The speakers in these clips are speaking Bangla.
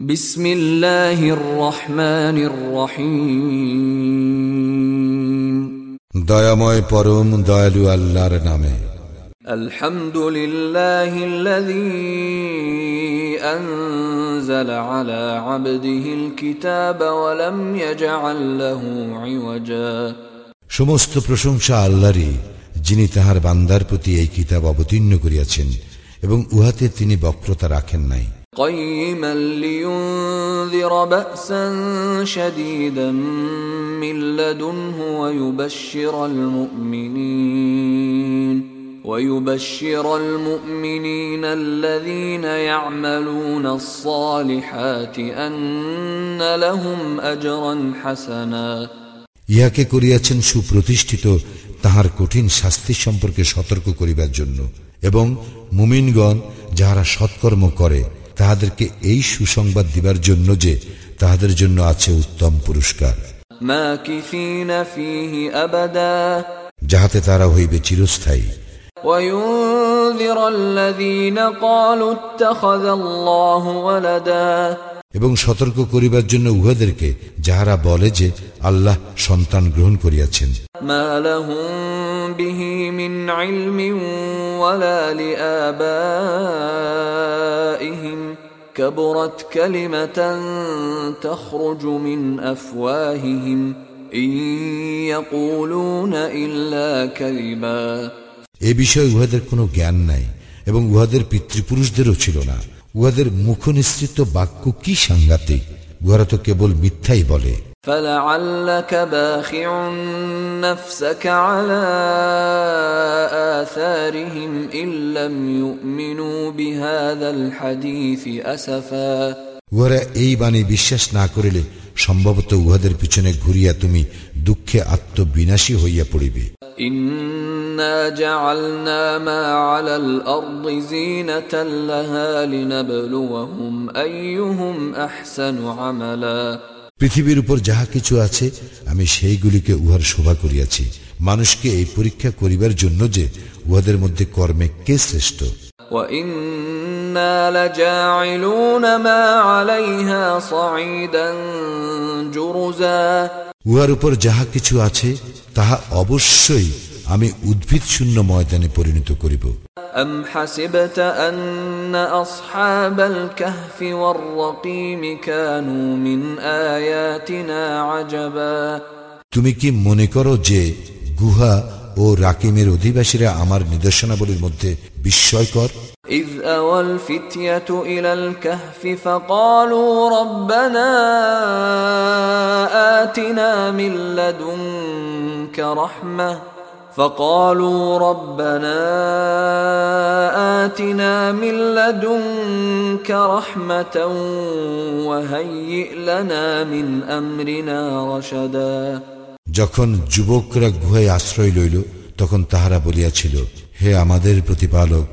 بسم الله الرحمن الرحيم দয়াময় পরম দয়ালু আল্লাহর নামে الحمد لله الذي أنزل على عبده الكتاب ولم يجعل له عوجا সমস্ত প্রশংসা আল্লাহরই যিনি তাহার বান্দার প্রতি এই কিতাব অবতীর্ণ করিয়াছেন এবং উহাতে তিনি বক্রতা রাখেন নাই قيما لينذر بأسا شديدا من لدنه ويبشر المؤمنين ويبشر المؤمنين الذين يعملون الصالحات أن لهم أجرا حسنا ইহাকে করিয়াছেন সুপ্রতিষ্ঠিত তাহার কঠিন শাস্তি সম্পর্কে সতর্ক করিবার জন্য এবং মুমিনগণ যাহারা সৎকর্ম করে তাহাদেরকে এই সুসংবাদ দিবার জন্য যে তাহাদের জন্য আছে উত্তম পুরস্কার। যাহাতে তারা হইবে চিরস্থায়ী। এবং সতর্ক করিবার জন্য উহাদেরকে যাহারা বলে যে আল্লাহ সন্তান গ্রহণ করিয়াছেন। মিন لهم به من علم ولا لآبائهم كبرت كلمة تخرج من أفواههم إن يقولون إلا كذبا এ বিষয়ে উহাদের কোনো জ্ঞান নাই এবং উহাদের পিতৃপুরুষদেরও ছিল না উহাদের মুখনিসৃত বাক্য কি সাংঘাতিক উহারা তো কেবল মিথ্যাই বলে فلعلك باخع نفسك على آثارهم إن لم يؤمنوا بهذا الحديث أسفا উহারা এই বাণী বিশ্বাস না করিলে সম্ভবত উহাদের পিছনে ঘুরিয়া তুমি দুঃখে আত্মবিনাশী হইয়া পড়িবে إنا جعلنا ما على الأرض زينة لها لنبلوهم أيهم أحسن عملا পৃথিবীর উপর যাহা কিছু আছে আমি সেইগুলিকে উহার শোভা করিয়াছি। মানুষকে এই পরীক্ষা করিবার জন্য যে উহাদের মধ্যে কর্মে কে শ্রেষ্ঠ? উহার উপর যাহা কিছু আছে তাহা অবশ্যই আমি উদ্ভিদ শূন্য ময়দানে পরিণত করিব أم حسبت أن أصحاب الكهف والرقيم كانوا من آياتنا عجبا তুমি কি মনে করো যে গুহা ও রাকিমের অধিবাসীরা আমার নিদর্শনাবলীর মধ্যে বিস্ময়কর إذ أوى الفتية إلى الكهف فقالوا ربنا آتنا من لدنك رحمة فقالوا ربنا آتنا من لدنك رحمة وهيئ لنا من أمرنا رشدا যখন যুবকরা গুহায় আশ্রয় লইল তখন তাহারা বলিয়াছিল হে আমাদের প্রতিপালক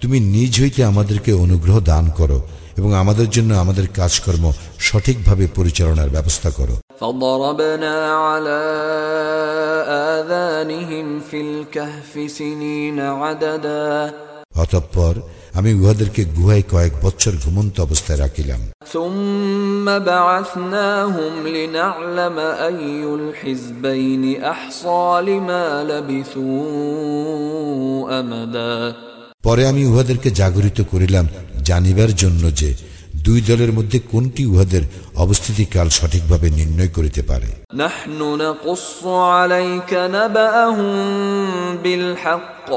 তুমি নিজ হইতে আমাদেরকে অনুগ্রহ দান করো এবং আমাদের জন্য আমাদের কাজকর্ম সঠিকভাবে পরিচালনার ব্যবস্থা করো فضربنا على آذانهم في الكهف سنين عددا অতঃপর আমি উহাদেরকে গুহায় কয়েক বছর ঘুমন্ত অবস্থায় রাখিলাম ثم بعثناهم لنعلم أي الحزبين أحصى لما لبثوا أمدا পরে আমি উহাদেরকে জাগরিত করিলাম জানিবার জন্য যে দুই দলের মধ্যে কোনটি উহাদের অবস্থিতিকাল সঠিকভাবে নির্ণয় করিতে পারে نحن نقص عليك نبأهم بالحق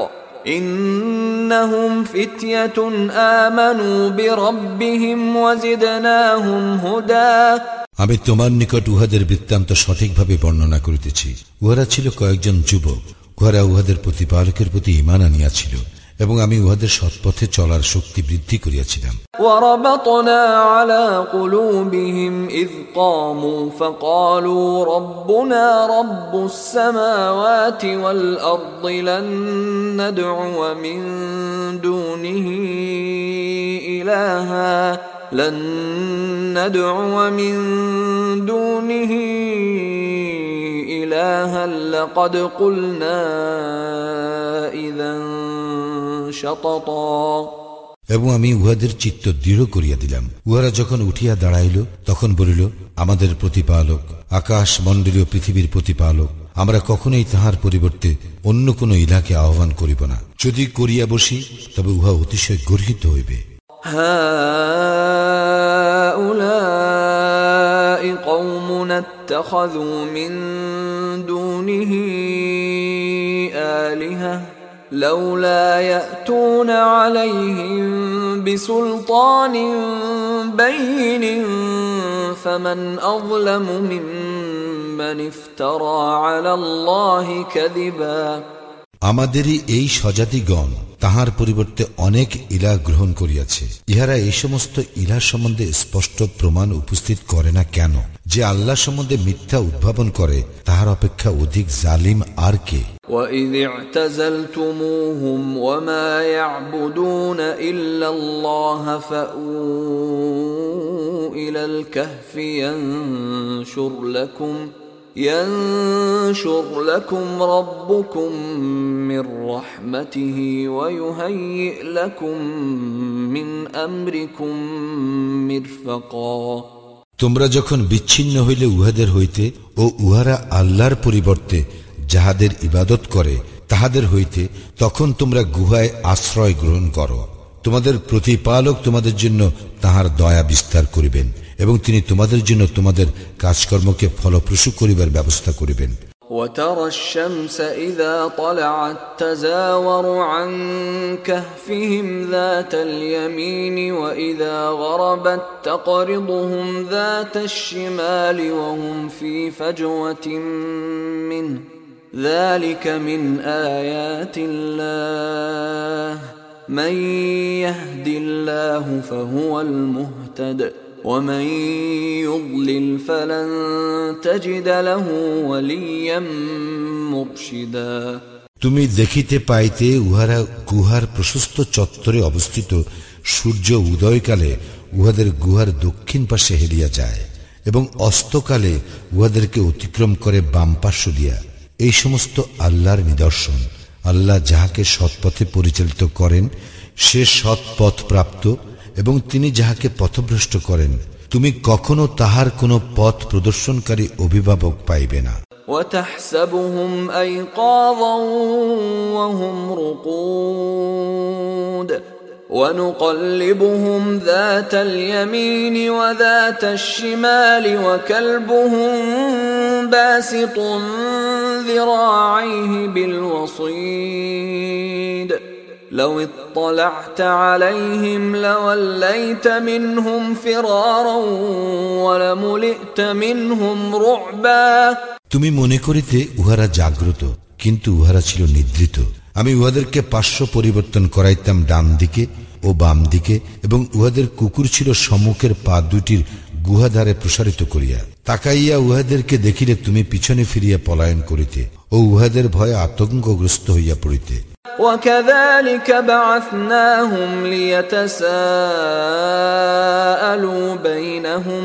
إنهم فتية آمنوا بربهم وزدناهم هدى আমি তোমার নিকট উহাদের বৃত্তান্ত সঠিকভাবে বর্ণনা করিতেছি উহারা ছিল কয়েকজন যুবক উহারা উহাদের প্রতিপালকের প্রতি ইমান আনিয়াছিল এবং আমি উহাদের সৎপথে চলার শক্তি বৃদ্ধি করিয়াছিলাম وربطنا على قلوبهم إذ قاموا فقالوا ربنا رب السماوات والأرض لن ندعو من دونه إلها لن ندعو من دونه إلها لقد قلنا إذا شططا এবং আমি উহাদের চিত্ত দৃঢ় করিয়া দিলাম উহারা যখন উঠিয়া দাঁড়াইল তখন বলিল আমাদের প্রতিপালক আকাশ মণ্ডলীয় পৃথিবীর প্রতিপালক আমরা কখনোই তাহার পরিবর্তে অন্য কোন ইলাকে আহ্বান করিব না যদি করিয়া বসি তবে উহা অতিশয় গর্হিত হইবে هؤلاء قومنا اتخذوا من دونه آلهة لولا يأتون عليهم بسلطان بين فمن أظلم ممن افترى على الله كذبا আমাদেরই এই সজাতিগণ তাহার পরিবর্তে অনেক ইলা গ্রহণ করিয়াছে ইহারা এই সমস্ত ইলা সম্বন্ধে স্পষ্ট প্রমাণ উপস্থিত করে না কেন যে আল্লাহ সম্বন্ধে মিথ্যা উদ্ভাবন করে তাহার অপেক্ষা অধিক জালিম আর কে وإذ اعتزلتموهم وما يعبدون إلا الله فأووا إلى الكهف ينشر لكم ينشر لكم ربكم من رحمته ويهيئ لكم من أمركم مرفقا তোমরা যখন বিচ্ছিন্ন হইলে উহাদের হইতে ও উহারা আল্লাহর পরিবর্তে যাহাদের ইবাদত করে তাহাদের হইতে তখন তোমরা গুহায় আশ্রয় গ্রহণ করো তোমাদের প্রতিপালক তোমাদের জন্য তাহার দয়া বিস্তার করিবেন এবং তিনি তোমাদের জন্য তোমাদের কাজকর্মকে ফলপ্রসূ করিবার ব্যবস্থা করিবেন وترى الشمس إذا طلعت تزاور عن كهفهم ذات اليمين وإذا غربت تقرضهم ذات الشمال وهم في فجوة منه ذلك من آيات الله من يهد الله فهو المهتد ومن يضلل فلن تجد له وليا مرشدا তুমি দেখিতে পাইতে উহারা গুহার প্রশস্ত চত্বরে অবস্থিত সূর্য উদয়কালে উহাদের গুহার দক্ষিণ পাশে হেরিয়া যায় এবং অস্তকালে উহাদেরকে অতিক্রম করে বাম পার্শ্ব দিয়া এই সমস্ত আল্লাহর নিদর্শন আল্লাহ যাহাকে সৎপথে পরিচালিত করেন সে সৎ পথ প্রাপ্ত এবং তিনি যাহাকে পথভ্রষ্ট করেন তুমি কখনো তাহার কোনো পথ প্রদর্শনকারী অভিভাবক পাইবে না وتحسبهم أيقاظا وهم رقود ونقلبهم ذات اليمين وذات الشمال وكلبهم باسط ذراعيه بالوصيد لو اطلعت عليهم لوليت منهم فرارا ولملئت منهم رعبا তুমি মনে করিতে উহারা জাগ্রত কিন্তু উহারা ছিল নিদ্রিত আমি উহাদেরকে পার্শ্ব পরিবর্তন করাইতাম ডান দিকে ও বাম দিকে এবং উহাদের কুকুর ছিল সম্মুখের পা দুটির গুহাধারে প্রসারিত করিয়া তাকাইয়া উহাদেরকে দেখিলে তুমি পিছনে ফিরিয়া পলায়ন করিতে ও উহাদের ভয়ে আতঙ্কগ্রস্ত হইয়া পড়িতে وكذلك بعثناهم ليتساءلوا بينهم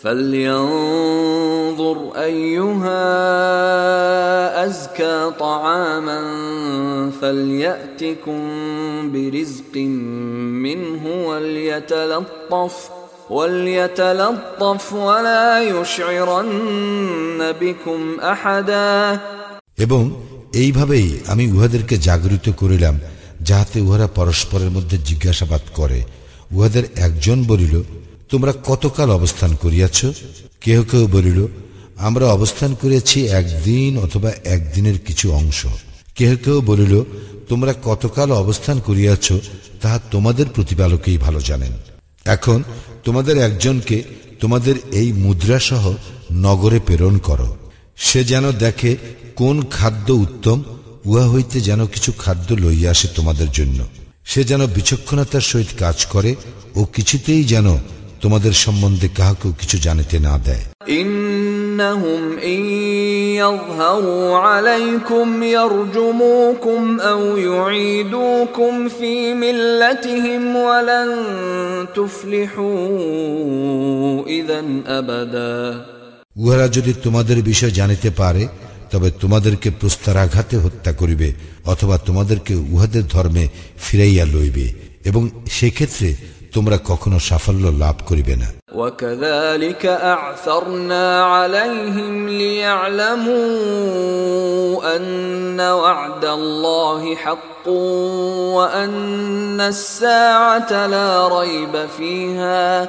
فلينظر ايها ازكى طعاما فلياتكم برزق منه وليتلطف وليتلطف ولا يشعرن بكم احدا এবং এইভাবেই আমি উহাদেরকে জাগরিত করিলাম যাহাতে উহারা পরস্পরের মধ্যে জিজ্ঞাসাবাদ করে উহাদের একজন বলিল তোমরা কতকাল অবস্থান করিয়াছ? কেহ কেউ বলিল, আমরা অবস্থান করিয়াছি একদিন অথবা একদিনের কিছু অংশ। কেহ কেউ বলিল, তোমরা কতকাল অবস্থান করিয়াছ, তাহা তোমাদের প্রতিপালকেই ভালো জানেন। এখন তোমাদের একজনকে তোমাদের এই মুদ্রাসহ নগরে প্রেরণ করো। সে যেন দেখে কোন খাদ্য উত্তম, উহা হইতে যেন কিছু খাদ্য লইয়া আসে তোমাদের জন্য। সে যেন বিচক্ষণতার সহিত কাজ করে ও কিছুতেই যেন তোমাদের সম্বন্ধে কাহাকেও কিছু জানিতে না দেয় إنهم إن يظهروا عليكم يرجموكم أو يعيدوكم في ملتهم ولن تفلحوا إذا أبدا উহারা যদি তোমাদের বিষয় জানিতে পারে তবে তোমাদেরকে প্রস্তারাঘাতে হত্যা করিবে অথবা তোমাদেরকে উহাদের ধর্মে ফিরাইয়া লইবে এবং সেক্ষেত্রে তোমরা কখনো সাফল্য লাভ করিবে না وكذلك أعثرنا عليهم ليعلموا أن وعد الله حق وأن الساعة لا ريب فيها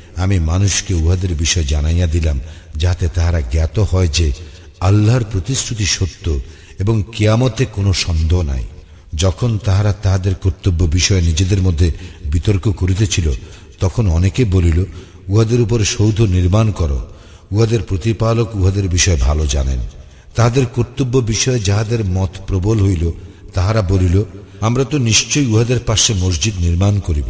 আমি মানুষকে উহাদের বিষয় জানাইয়া দিলাম, যাতে তাহারা জ্ঞাত হয় যে আল্লাহর প্রতিশ্রুতি সত্য এবং কিয়ামতে কোনো সন্দেহ নাই। যখন তাহারা তাহাদের কর্তব্য বিষয়ে নিজেদের মধ্যে বিতর্ক করিতেছিল, তখন অনেকে বলিল, উহাদের উপর সৌধ নির্মাণ করো, উহাদের প্রতিপালক উহাদের বিষয় ভালো জানেন। তাহাদের কর্তব্য বিষয়ে যাহাদের মত প্রবল হইল, তাহারা বলিল, আমরা তো নিশ্চয়ই উহাদের পাশে মসজিদ নির্মাণ করিব।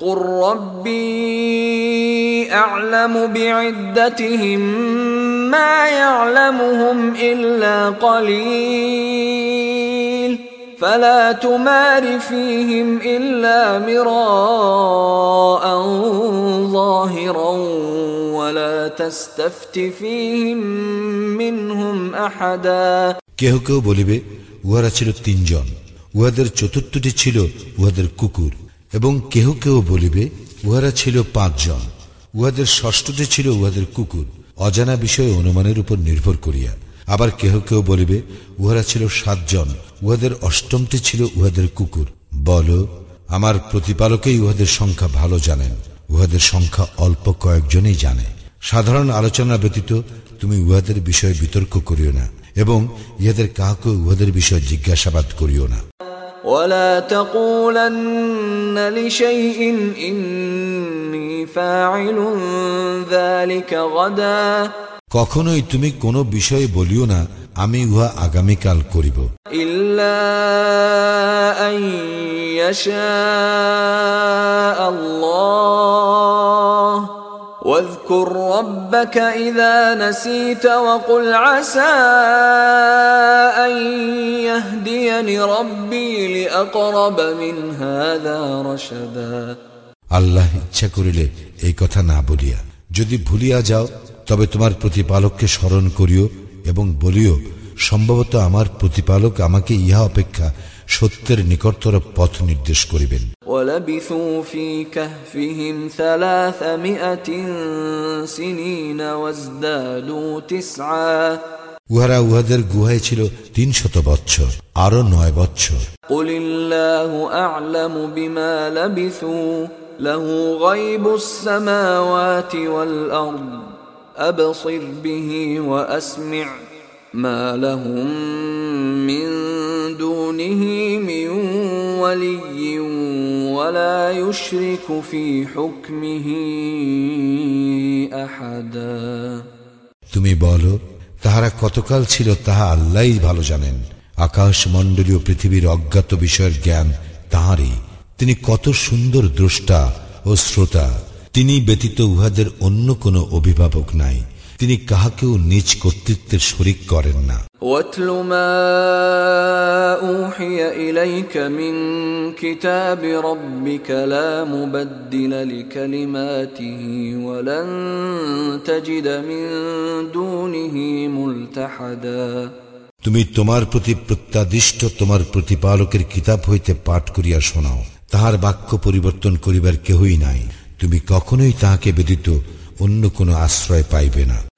قل ربي أعلم بعدتهم ما يعلمهم إلا قليل فلا تمار فيهم إلا مراء ظاهرا ولا تستفت فيهم منهم أحدا কেহ কেউ বলিবে উহারা ছিল তিনজন উহাদের চতুর্থটি ছিল উহাদের কুকুর এবং কেহ কেউ বলিবে, উহারা ছিল পাঁচজন। উহাদের ষষ্ঠটি ছিল উহাদের কুকুর। অজানা বিষয়ে অনুমানের উপর নির্ভর করিয়া। আবার কেহ কেউ বলিবে, উহারা ছিল সাতজন। উহাদের অষ্টমটি ছিল উহাদের কুকুর। বল, আমার প্রতিপালকেই উহাদের সংখ্যা ভালো জানেন। উহাদের সংখ্যা অল্প কয়েকজনই জানে। সাধারণ আলোচনা ব্যতীত তুমি উহাদের বিষয়ে বিতর্ক করিও না এবং ইহাদের কাহাকে উহাদের বিষয়ে জিজ্ঞাসাবাদ করিও না। ولا تقولن لشيء إني فاعل ذلك غدا কখনোই তুমি কোনো বিষয়ে বলিও না আমি উহা আগামীকাল করিব إلا أن يشاء الله واذكر ربك إذا نسيت وقل عسى أن يهديني ربي لأقرب من هذا رشدا আল্লাহ ইচ্ছা করিলে এই কথা না বলিয়া যদি ভুলিয়া যাও তবে তোমার প্রতিপালককে স্মরণ করিও এবং বলিও সম্ভবত আমার প্রতিপালক আমাকে ইহা অপেক্ষা সত্যের নিকটতর পথ নির্দেশ করিবেন ولبثوا في كهفهم ثلاثمائة سنين وازدادوا تسعا উহারা উহাদের গুহায় ছিল তিন শত বৎসর আরো নয় বৎসর قل الله أعلم بما لبثوا له غيب السماوات والأرض أبصر به وأسمع ما لهم من دونه من ولي ولا يشرك في حكمه أحدا তুমি বলো তাহারা কতকাল ছিল তাহা আল্লাহই ভালো জানেন আকাশ মণ্ডলীয় পৃথিবীর অজ্ঞাত বিষয়ের জ্ঞান তাহারই তিনি কত সুন্দর দ্রষ্টা ও শ্রোতা তিনি ব্যতীত উহাদের অন্য কোনো অভিভাবক নাই তিনি কাহাকেও নিজ কর্তৃত্বের শরিক করেন না واتل ما اوحي اليك من كتاب ربك لا مبدل لكلماته ولن تجد من دونه ملتحدا তুমি তোমার প্রতি প্রত্যক্ষ প্রত্যাদিষ্ট তোমার প্রতিপালকের কিতাব হইতে পাঠ করিয়া শোনাও তাহার বাক্য পরিবর্তন করিবার কেহই নাই তুমি কখনোই তাহাকে ব্যতীত অন্য কোনো আশ্রয় পাইবে না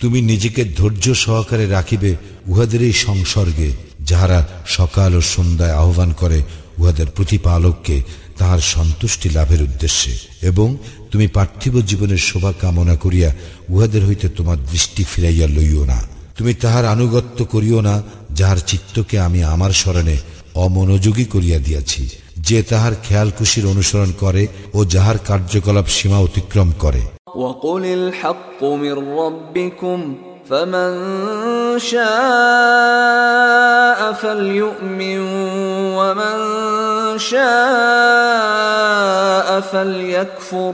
তুমি নিজেকে ধৈর্য সহকারে রাখিবে উহাদের এই সংসর্গে, যাহারা সকাল ও সন্ধ্যায় আহ্বান করে উহাদের প্রতিপালককে, তাহার সন্তুষ্টি লাভের উদ্দেশ্যে। এবং তুমি পার্থিব জীবনের শোভা কামনা করিয়া উহাদের হইতে তোমার দৃষ্টি ফিরাইয়া লইও না। তুমি তাহার আনুগত্য করিও না, যাহার চিত্তকে আমি আমার স্মরণে অমনোযোগী করিয়া দিয়াছি। যে তাহার খেয়াল খুশির অনুসরণ করে ও যাহার কার্যকলাপ সীমা অতিক্রম করে وقل الحق من ربكم فمن شاء فليؤمن ومن شاء فليكفر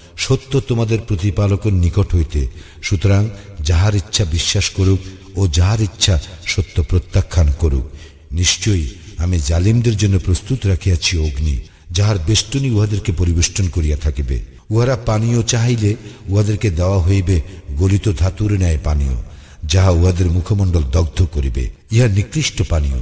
সত্য তোমাদের প্রতিপালকের নিকট হইতে। সুতরাং যাহার ইচ্ছা বিশ্বাস করুক ও যাহার ইচ্ছা সত্য প্রত্যাখ্যান করুক, নিশ্চয়ই আমি জালিমদের জন্য প্রস্তুত রাখিয়াছি অগ্নি, যাহার বেষ্টনী উহাদেরকে পরিবেষ্টন করিয়া থাকিবে। উহারা পানীয় চাহিলে উহাদেরকে দেওয়া হইবে গলিত ধাতুর ন্যায় পানীয়, যাহা উহাদের মুখমণ্ডল দগ্ধ করিবে। ইহা নিকৃষ্ট পানীয়।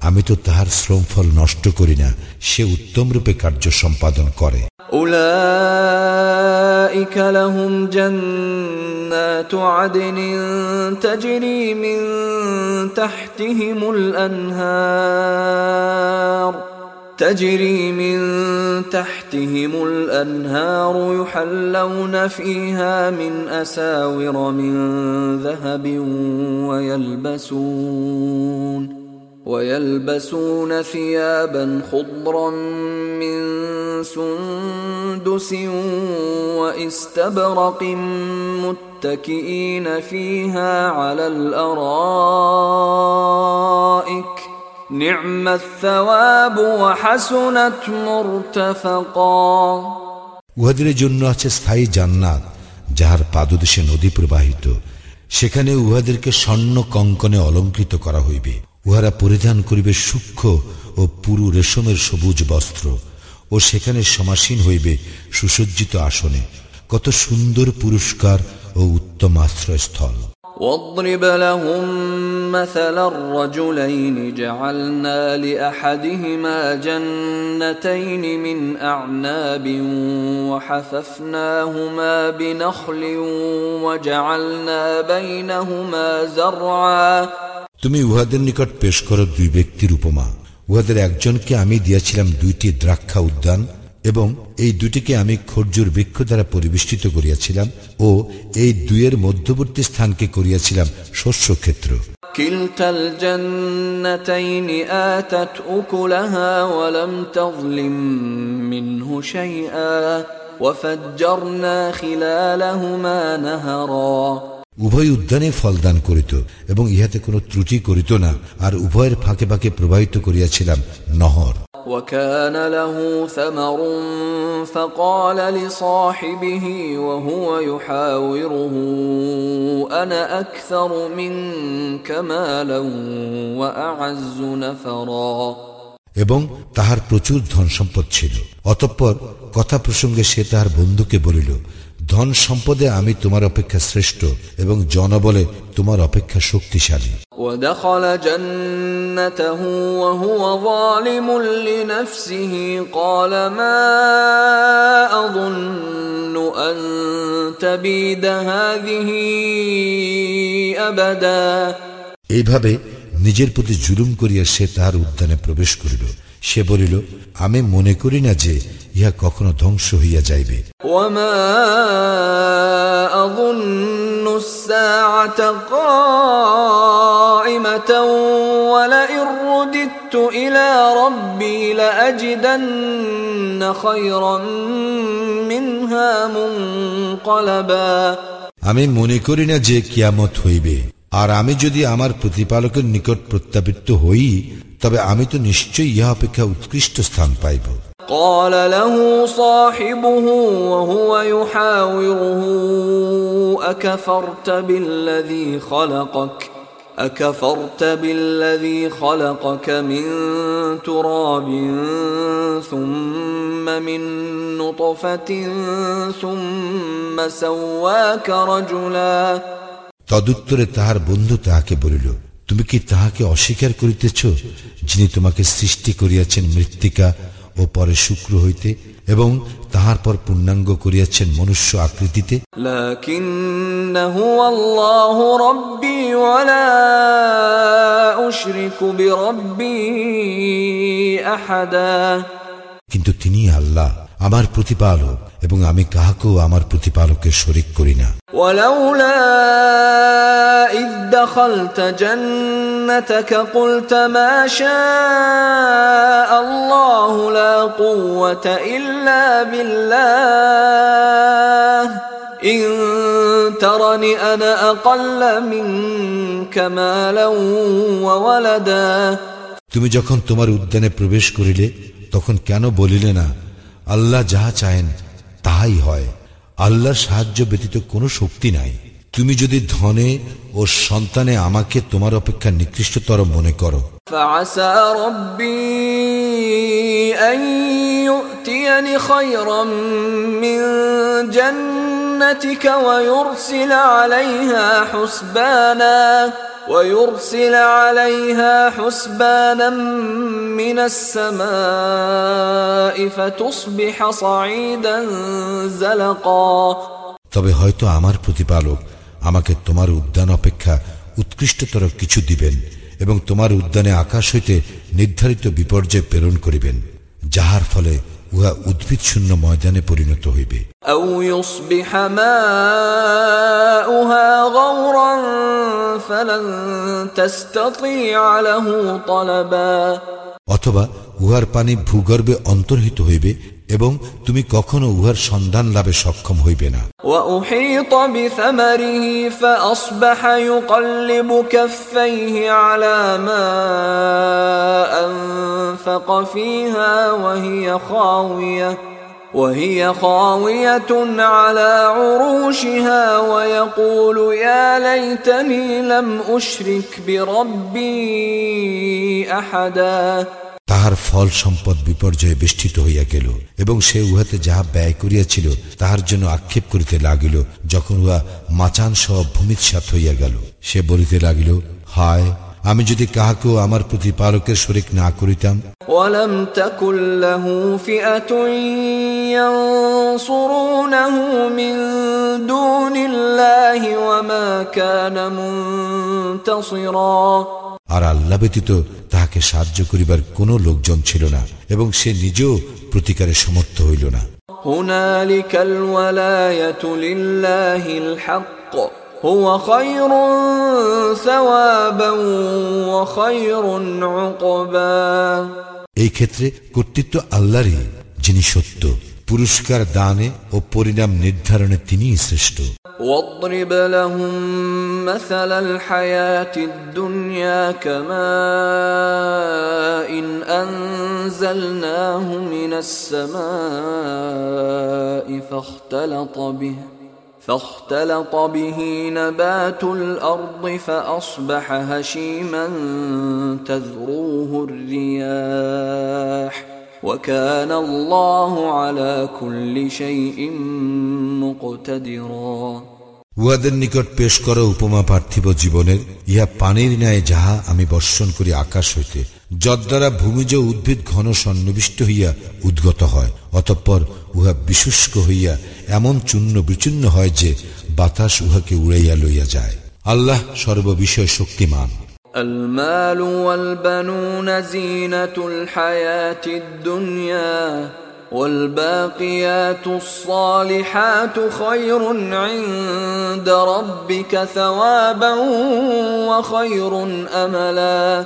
আমি তো তাহার শ্রমফল নষ্ট করি না সে উত্তম রূপে কার্য সম্পাদন করে أولئك لهم جنات عدن تجري من تحتهم الأنهار تجري من تحتهم الأنهار يحلون فيها من أساور من ذهب ويلبسون ويلبسون ثيابا خضرا من سندس واستبرق متكئين فيها على الارائك نعم الثواب وحسنت مرتفقا উহাদের জন্য আছে স্থায়ী জান্নাত যাহার পাদদেশে নদী প্রবাহিত সেখানে উহাদেরকে স্বর্ণ কঙ্কনে অলঙ্কৃত করা হইবে উহারা পরিধান করিবে সূক্ষ্ম ও পুরু রেশমের সবুজ বস্ত্র, ও সেখানে সমাসীন হইবে সুসজ্জিত আসনে। কত সুন্দর পুরস্কার ও উত্তম আশ্রয়স্থল। واضرب لهم مثل الرجلين جعلنا لأحدهما جنتين من أعناب وحففناهما بنخل وجعلنا بينهما زرعا তুমি উহাদের নিকট পেশ করো দুই ব্যক্তির উপমা উহাদের একজনকে আমি দিয়াছিলাম দুইটি দ্রাক্ষা উদ্যান এবং এই দুটিকে আমি খর্জুর বৃক্ষ দ্বারা পরিবেষ্টিত করিয়াছিলাম ও এই দুইয়ের মধ্যবর্তী স্থানকে করিয়াছিলাম শস্য ক্ষেত্র كلتا الجنتين آتت أكلها ولم تظلم منه شيئا وفجرنا خلالهما نهرا উভয় উদ্যানে ফলদান করিত এবং ইহাতে কোনো ত্রুটি করিত না আর উভয়ের ফাঁকে ফাঁকে প্রবাহিত করিয়াছিলাম নহর وكان له ثمر فقال لصاحبه وهو يحاوره انا اكثر منك مالا واعز نفرا এবং তাহার প্রচুর ধন সম্পদ ছিল অতঃপর কথা প্রসঙ্গে সে তাহার বন্ধুকে বলিল ধন সম্পদে আমি তোমার অপেক্ষা শ্রেষ্ঠ এবং জনবলে তোমার অপেক্ষা শক্তিশালী ودخل جنته وهو ظالم لنفسه قال ما أظن أن تبيد هذه أبدا এইভাবে নিজের প্রতি জুলুম করিয়া সে তাহার উদ্যানে প্রবেশ করিল সে বলিল আমি মনে করি না যে ইহা কখনো ধ্বংস হইয়া যাইবে। আমি মনে করি না যে কিয়ামত হইবে। আর আমি যদি আমার প্রতিপালকের নিকট প্রত্যাবৃত্ত হই তবে আমি তো নিশ্চয়ই ইহা অপেক্ষা উৎকৃষ্ট স্থান পাইব قال له صاحبه وهو يحاوره أكفرت بالذي خلقك أكفرت بالذي خلقك من تراب ثم من نطفة ثم سواك رجلا তদুত্তরে তাহার বন্ধু তাহাকে বলিল তুমি কি তাহাকে অস্বীকার করিতেছ যিনি তোমাকে সৃষ্টি করিয়াছেন মৃত্তিকা ও পরে শুক্র হইতে এবং তাহার পর পূর্ণাঙ্গ করিয়াছেন মনুষ্য আকৃতিতে? কিন্তু তিনি আল্লাহ আমার প্রতিপালক। এবং আমি কাহাকেও আমার প্রতিপালকের শরিক করি না ولولا إذ دخلت جنتك قلت ما شاء الله لا قوة إلا بالله إن ترني أنا أقل منك مالا وولدا তুমি যখন তোমার উদ্যানে প্রবেশ করিলে তখন কেন বলিলে না আল্লাহ যাহা চাহেন তাহাই হয়। আল্লাহর সাহায্য ব্যতীত কোনো শক্তি নাই। তুমি যদি ধনে ও সন্তানে আমাকে তোমার অপেক্ষা নিকৃষ্টতর মনে করো। ফাসা ربي أن يؤتيني خيرا من جنتك ويرسل عليها حسبانا ويرسل عليها حسبانا من السماء فتصبح صعيدا زلقا তবে হয়তো আমার প্রতিপালক আমাকে তোমার উদ্যান অপেক্ষা উৎকৃষ্টতর কিছু দিবেন এবং তোমার উদ্যানে আকাশ হইতে নির্ধারিত বিপর্যয় প্রেরণ করিবেন যাহার ফলে উহা উদ্ভিদ শূন্য ময়দানে পরিণত হইবে। অথবা উহার পানি ভূগর্ভে অন্তর্হিত হইবে এবং তুমি কখনো উহার সন্ধান লাভে সক্ষম হইবে না وأحيط بثمره فأصبح يقلب كفيه على ما أنفق فيها وهي خاوية وهي خاوية على عروشها ويقول يا ليتني لم أشرك بربي أحدا তাহার ফল সম্পদ বিপর্যয়ে বেষ্টিত হইয়া গেল, এবং সে উহাতে যাহা ব্যয় করিয়াছিল, তাহার জন্য আক্ষেপ করিতে লাগিল, যখন উহা মাচান সহ ভূমিৎসাত হইয়া গেল। সে বলিতে লাগিল, হায় আমি যদি কাহাকেও আমার প্রতিপালকের শরিক না করিতাম ওয়ালাম তাকুল্লাহু ফিআতুন ইয়ানসুরুনহু মিন আর আল্লাহ ব্যতীত তাহাকে সাহায্য করিবার কোনো লোকজন ছিল না এবং সে নিজেও প্রতিকারে সমর্থ হইল না। হুনালিকাল ওয়ালায়াতু লিল্লাহিল হাক্ক। هو خير ثوابا وخير عقبا এই ক্ষেত্রে কর্তৃত্ব আল্লাহরই যিনি সত্য পুরস্কার দানে ও পরিণাম নির্ধারণে তিনিই শ্রেষ্ঠ واضرب لهم مثل الحياة الدنيا كماء إن أنزلناه من السماء فاختلط به فاختلط به نبات الأرض فأصبح هشيما تذروه الرياح وكان الله على كل شيء مقتدرا উহাদের নিকট পেশ করা উপমা পার্থিব জীবনের ইহা পানির ন্যায় যাহা আমি বর্ষণ করি আকাশ হইতে যদ্বারা ভূমিজ উদ্ভিদ ঘন সন্নিবিষ্ট হইয়া উদ্গত হয় অতঃপর উহা বিশুষ্ক হইয়া এমন চূর্ণ বিচূর্ণ হয় যে বাতাস উহাকে উড়াইয়া লইয়া যায় আল্লাহ সর্ববিষয় শক্তিমান المال والبنون زينة الحياة الدنيا والباقيات الصالحات خير عند ربك ثوابا وخير أملا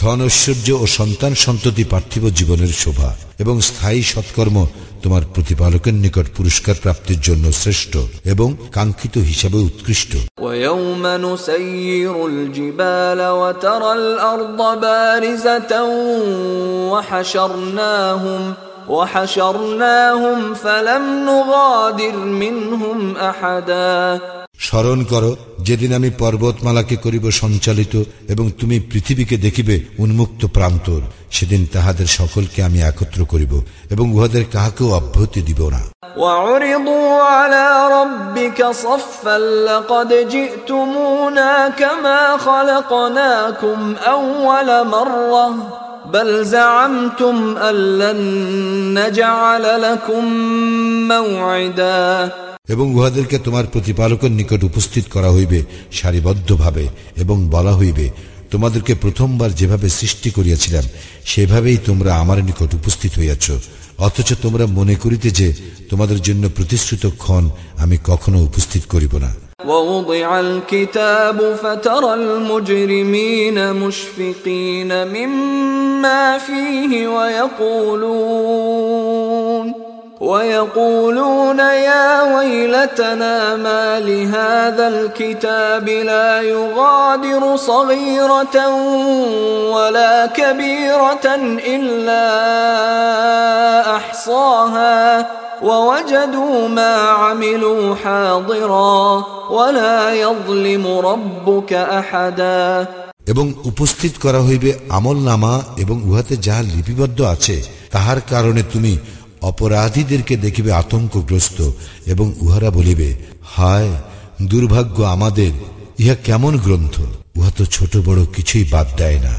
ধন ঐশ্বর্য ও সন্তান সন্ততি পার্থিব জীবনের শোভা এবং স্থায়ী সৎকর্ম তোমার প্রতিপালকের নিকট পুরস্কার প্রাপ্তির জন্য শ্রেষ্ঠ এবং কাঙ্ক্ষিত হিসাবে উৎকৃষ্ট ويوم نسير الجبال وترى الأرض بارزة وحشرناهم وحشرناهم فلم نغادر منهم أحدا স্মরণ করো যেদিন আমি পর্বতমালাকে করিব সঞ্চালিত এবং তুমি পৃথিবীকে দেখিবে উন্মুক্ত প্রান্তর সেদিন তাহাদের সকলকে আমি একত্র করিব এবং উহাদের কাহাকেও অব্যাহতি দিব না وعرضوا على ربك صفا لقد جئتمونا كما خلقناكم أول مرة بل زعمتم أن لن نجعل لكم موعدا এবং উহাদেরকে তোমার প্রতিপালকের নিকট উপস্থিত করা হইবে সারিবদ্ধভাবে এবং বলা হইবে তোমাদেরকে প্রথমবার যেভাবে সৃষ্টি করিয়াছিলাম সেভাবেই তোমরা আমার নিকট উপস্থিত হইয়াছ অথচ তোমরা মনে করিতে যে তোমাদের জন্য প্রতিশ্রুত ক্ষণ আমি কখনো উপস্থিত করিব না ووضع الكتاب فترى المجرمين مشفقين مما فيه ويقولون ويقولون يا ويلتنا ما لهذا الكتاب لا يغادر صغيرة ولا كبيرة إلا أحصاها ووجدوا ما عملوا حاضرا ولا يظلم ربك أحدا এবং উপস্থিত করা হইবে আমল নামা এবং উহাতে যাহা লিপিবদ্ধ আছে তাহার কারণে তুমি অপরাধীদেরকে দেখিবে আতঙ্কগ্রস্ত এবং উহারা বলিবে, হায়, দুর্ভাগ্য আমাদের, ইহা কেমন গ্রন্থ? উহা তো ছোট বড় কিছুই বাদ দেয় না,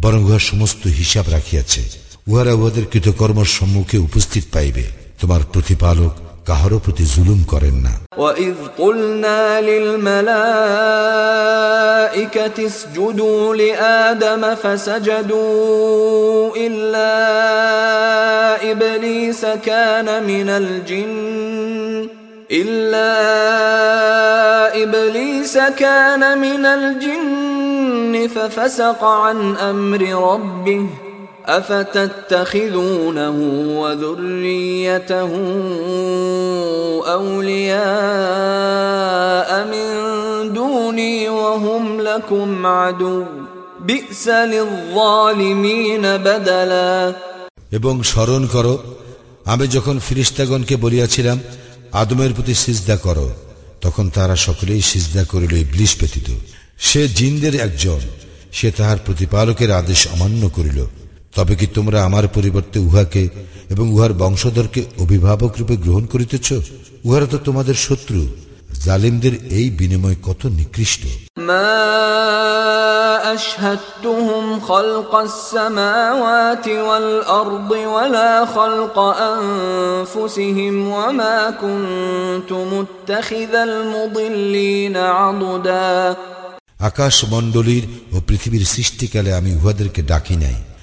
বরং উহা সমস্ত হিসাব রাখিয়াছে। উহারা উহাদের কৃতকর্মর সম্মুখে উপস্থিত পাইবে। তোমার প্রতিপালক কাহারও প্রতি জুলুম করেন না وإذ قلنا للملائكة اسجدوا لآدم فسجدوا إلا إبليس كان من الجن إلا إبليس كان من الجن ففسق عن أمر ربه أفتتخذونه وذريته أولياء من دوني وهم لكم عدو بئس للظالمين بدلا এবং স্মরণ করো আমি যখন ফিরিস্তাগণকে বলিয়াছিলাম আদমের প্রতি সিজদা করো তখন তারা সকলেই সিজদা করিল ইবলিশ ব্যতীত সে জিনদের একজন সে তাহার প্রতিপালকের আদেশ অমান্য করিল তবে কি তোমরা আমার পরিবর্তে উহাকে এবং উহার বংশধরকে অভিভাবক রূপে গ্রহণ করিতেছ উহারা তো তোমাদের শত্রু জালিমদের এই বিনিময় কত নিকৃষ্ট ما أشهدتهم خلق السماوات والأرض ولا خلق أنفسهم وما كنت متخذ المضلين عضدا আকাশ মণ্ডলীর ও পৃথিবীর সৃষ্টিকালে আমি উহাদেরকে ডাকি নাই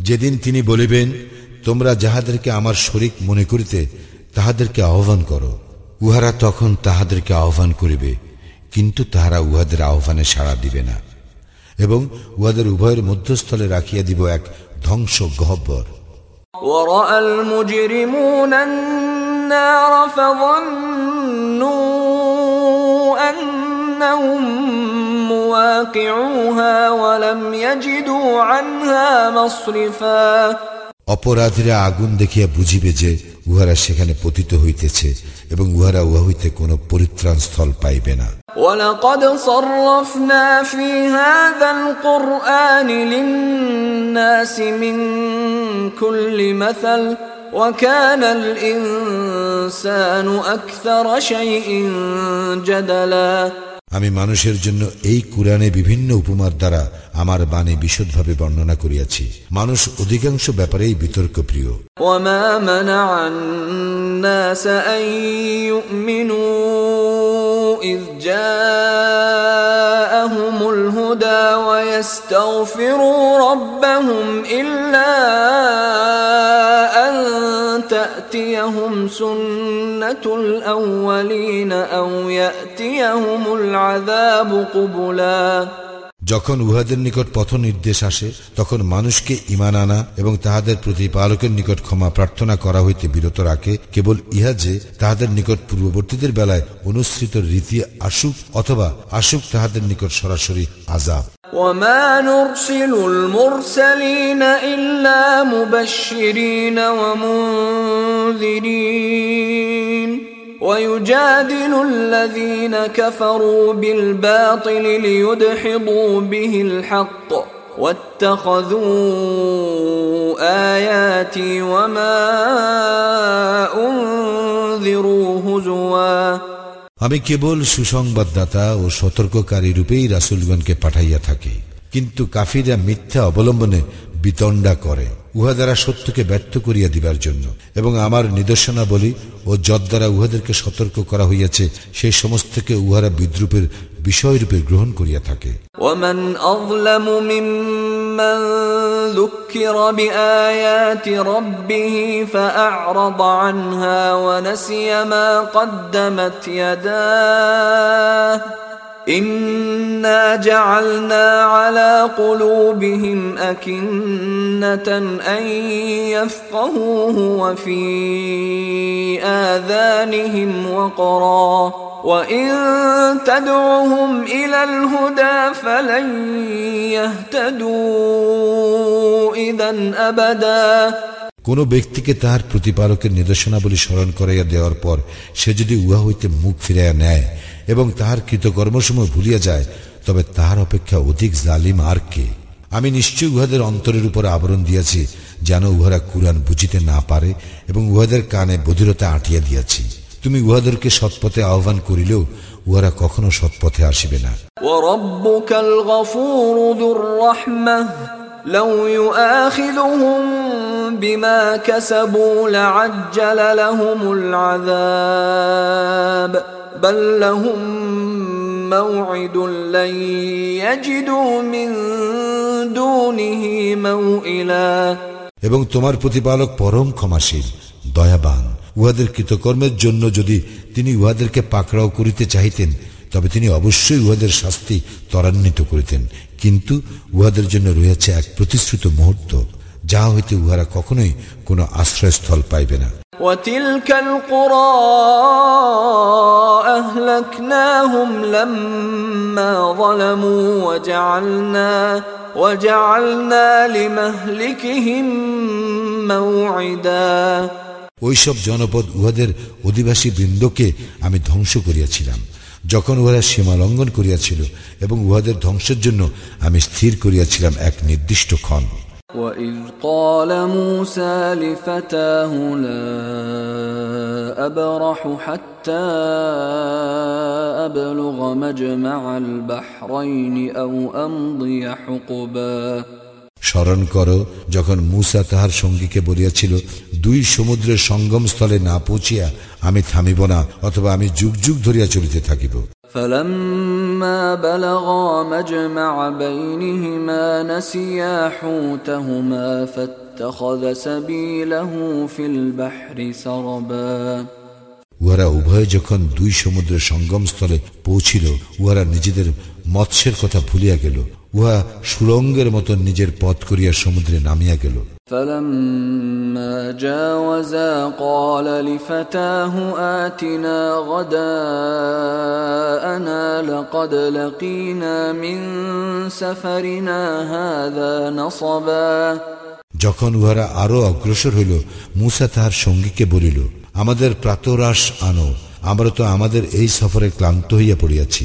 যেদিন তিনি বলিবেন তোমরা যাহাদেরকে আমার শরিক মনে করিতে তাহাদেরকে আহ্বান করো উহারা তখন তাহাদেরকে আহ্বান করিবে কিন্তু তাহারা উহাদের আহ্বানে সাড়া দিবে না এবং উহাদের উভয়ের মধ্যস্থলে রাখিয়া দিব এক ধ্বংস গহ্বর ورأى المجرمون النار فظنوا أنهم مواقعوها অপরাধীরা আগুন দেখিয়া বুঝিবে যে উহারা সেখানে পতিত হইতেছে এবং উহারা উহা হইতে কোনো পরিত্রাণ স্থল পাইবে না ولقد صرفنا في هذا القرآن للناس من كل مثل وكان الإنسان أكثر شيء جدلا আমি মানুষের জন্য এই কুরআনে বিভিন্ন উপমার দ্বারা আমার বাণী বিশদভাবে বর্ণনা করিয়াছি মানুষ অধিকাংশ ব্যাপারেই বিতর্ক প্রিয় وما منع الناس أن يؤمنوا إذ جاءهم الهدى ويستغفروا ربهم إلا أن تأتيهم سنة الأولين أو يأتيهم العذاب قبلاً যখন উহাদের নিকট পথ নির্দেশ আসে তখন মানুষকে ইমান আনা এবং তাহাদের প্রতিপালকের নিকট ক্ষমা প্রার্থনা করা হইতে বিরত রাখে কেবল ইহা যে তাহাদের নিকট পূর্ববর্তীদের বেলায় অনুসৃত রীতি আসুক অথবা আসুক তাহাদের নিকট সরাসরি আজাব وما نرسل المرسلين إلا مبشرين ومنذرين ويجادل الذين كفروا بالباطل ليدحضوا به الحق واتخذوا آياتي وما أنذروا هزوا আমি কেবল সুসংবাদদাতা ও সতর্ককারী রূপেই রাসুলগণকে পাঠাইয়া থাকি কিন্তু কাফিরা মিথ্যা অবলম্বনে বিতণ্ডা করে উহা দ্বারা সত্যকে ব্যর্থ করিয়া দিবার জন্য এবং আমার নিদর্শনা বলি ও যদ্বারা উহাদেরকে সতর্ক করা হইয়াছে সেই সমস্তকে উহারা বিদ্রুপের বিষয়রূপে গ্রহণ করিয়া থাকে ومن أظلم ممن ذكر بآيات ربه فأعرض عنها ونسي ما قدمت يداه إنا جعلنا على قلوبهم أكنة أن يفقهوه وفي آذانهم وقرا وإن تدعهم إلى الهدى فلن يهتدوا إذا أبدا কোন ব্যক্তিকে তাহার প্রতিপালকের নির্দেশনাবলী স্মরণ করাইয়া দেওয়ার পর সে যদি উহা হইতে মুখ ফিরাইয়া নেয় এবং তাহার কৃতকর্মসমূহ ভুলিয়া যায় তবে তাহার অপেক্ষা অধিক জালিম আর কে আমি নিশ্চয় উহাদের অন্তরের উপর আবরণ দিয়াছি যেন উহারা কুরআন বুঝিতে না পারে এবং উহাদের কানে বধিরতা আটিয়া দিয়াছি তুমি উহাদেরকে সৎপথে আহ্বান করিলেও উহারা কখনো সৎপথে আসিবে না وربك الغفور ذو الرحمة لو يؤاخذهم بما كسبوا لعجل لهم العذاب بل لهم موعد لن يجدوا من دونه موئلا এবং তোমার প্রতিপালক পরম ক্ষমাশীল দয়াবান উহাদের কৃতকর্মের জন্য যদি তিনি উহাদেরকে পাকড়াও করিতে চাহিতেন তবে তিনি অবশ্যই উহাদের শাস্তি ত্বরান্বিত করিতেন কিন্তু উহাদের জন্য রয়েছে এক প্রতিশ্রুত মুহূর্ত যাহা হইতে উহারা কখনোই কোনো আশ্রয়স্থল পাইবে না وتلك القرى أهلكناهم لما ظلموا وجعلنا وجعلنا لمهلكهم موعدا ওইসব জনপদ উহাদের অধিবাসী বৃন্দকে আমি ধ্বংস করিয়াছিলাম যখন উহারা সীমা লঙ্ঘন করিয়াছিল এবং উহাদের ধ্বংসের জন্য আমি স্থির করিয়াছিলাম এক নির্দিষ্ট ক্ষণ وإذ قال موسى لفتاه لا أبرح حتى أبلغ مجمع البحرين أو أمضي حقبا স্মরণ করো যখন মুসা তাহার সঙ্গীকে বলিয়াছিল দুই সমুদ্রের সঙ্গম স্থলে না পৌঁছিয়া আমি থামিব না অথবা আমি যুগ যুগ ধরিয়া চলিতে থাকিব فلما بلغا مجمع بينهما نسيا حوتهما فاتخذ سبيله في البحر سربا উহারা উভয়ে যখন দুই সমুদ্রের সঙ্গম স্থলে পৌঁছিল উহারা নিজেদের মৎস্যের কথা ভুলিয়া গেল উহা সুরঙ্গের মতো নিজের পথ করিয়া সমুদ্রে নামিয়া গেল فلما جاوزا قال لفتاه آتنا غداءنا لقد لقينا من سفرنا هذا نصبا যখন উহারা আরো অগ্রসর হইল মুসা তাহার সঙ্গীকে বলিল আমাদের প্রাতরাস আনো আমরা তো আমাদের এই সফরে ক্লান্ত হইয়া পড়িয়াছি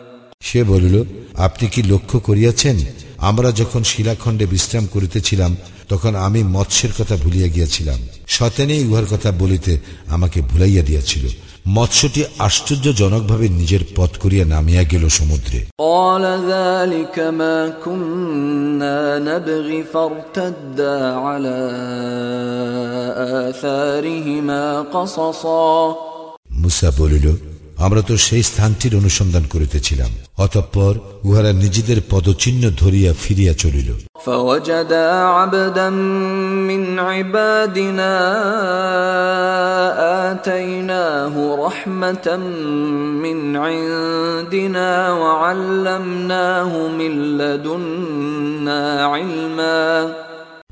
সে বলিল আপনি কি লক্ষ্য করিয়াছেন? আমরা যখন শিলাখণ্ডে বিশ্রাম করিতেছিলাম তখন আমি মৎস্যের কথা ভুলিয়া গিয়াছিলাম। সতেনেই উহার কথা বলিতে আমাকে ভুলাইয়া দিয়াছিল। মৎস্যটি আশ্চর্যজনকভাবে নিজের পথ করিয়া নামিয়া গেল সমুদ্রে। মুসা বলিল আমরা তো সেই স্থানটির অনুসন্ধান করিতেছিলাম অতঃপর উহারা নিজেদের পদচিহ্ন ধরিয়া ফিরিয়া চলিল فوجدا عبدا من عبادنا آتيناه رحمة من عندنا وعلمناه من لدنا علما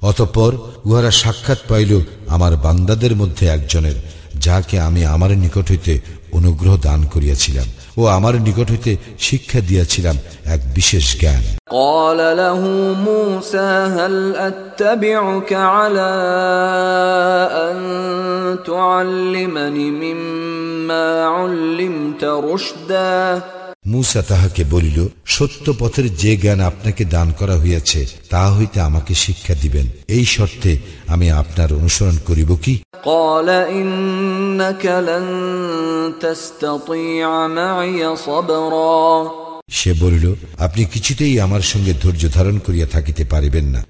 অতঃপর উহারা সাক্ষাৎ পাইল আমার বান্দাদের মধ্যে একজনের যাহাকে আমি আমার নিকট হইতে অনুগ্রহ দান করিয়াছিলাম ও আমার নিকট হইতে শিক্ষা দিয়াছিলাম এক বিশেষ জ্ঞান قال له موسى هل أتبعك على أن تعلمني مما علمت رشدا মুসা তাহাকে বলিল সত্য পথের যে জ্ঞান আপনাকে দান করা হইয়াছে তা হইতে আমাকে শিক্ষা দিবেন। এই শর্তে আমি আপনার অনুসরণ করিব কি? সে বলিল আপনি কিছুতেই আমার সঙ্গে ধৈর্য ধারণ করিয়া থাকিতে পারিবেন না।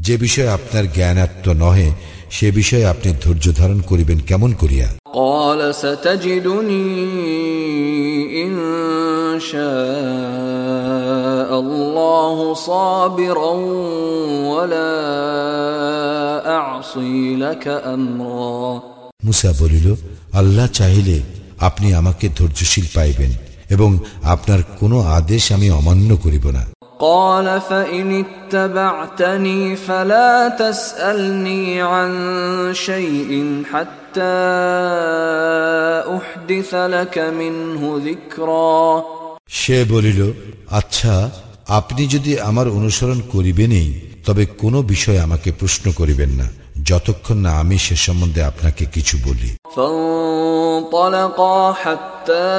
যে বিষয়ে আপনার জ্ঞানাত্ম নহে সে বিষয়ে আপনি ধৈর্য ধারণ করিবেন কেমন করিয়া? মুসা বলিল আল্লাহ চাইলে আপনি আমাকে ধৈর্যশীল পাইবেন এবং আপনার কোনো আদেশ আমি অমান্য করিব না। قال فإن اتبعتني فلا تسألني عن شيء حتى أحدث لك منه ذكرا সে বলিল আচ্ছা আপনি যদি আমার অনুসরণ করিবেনই তবে কোনো বিষয় আমাকে প্রশ্ন করিবেন না যতক্ষণ না আমি সে সম্বন্ধে আপনাকে কিছু বলি فانطلقا حتى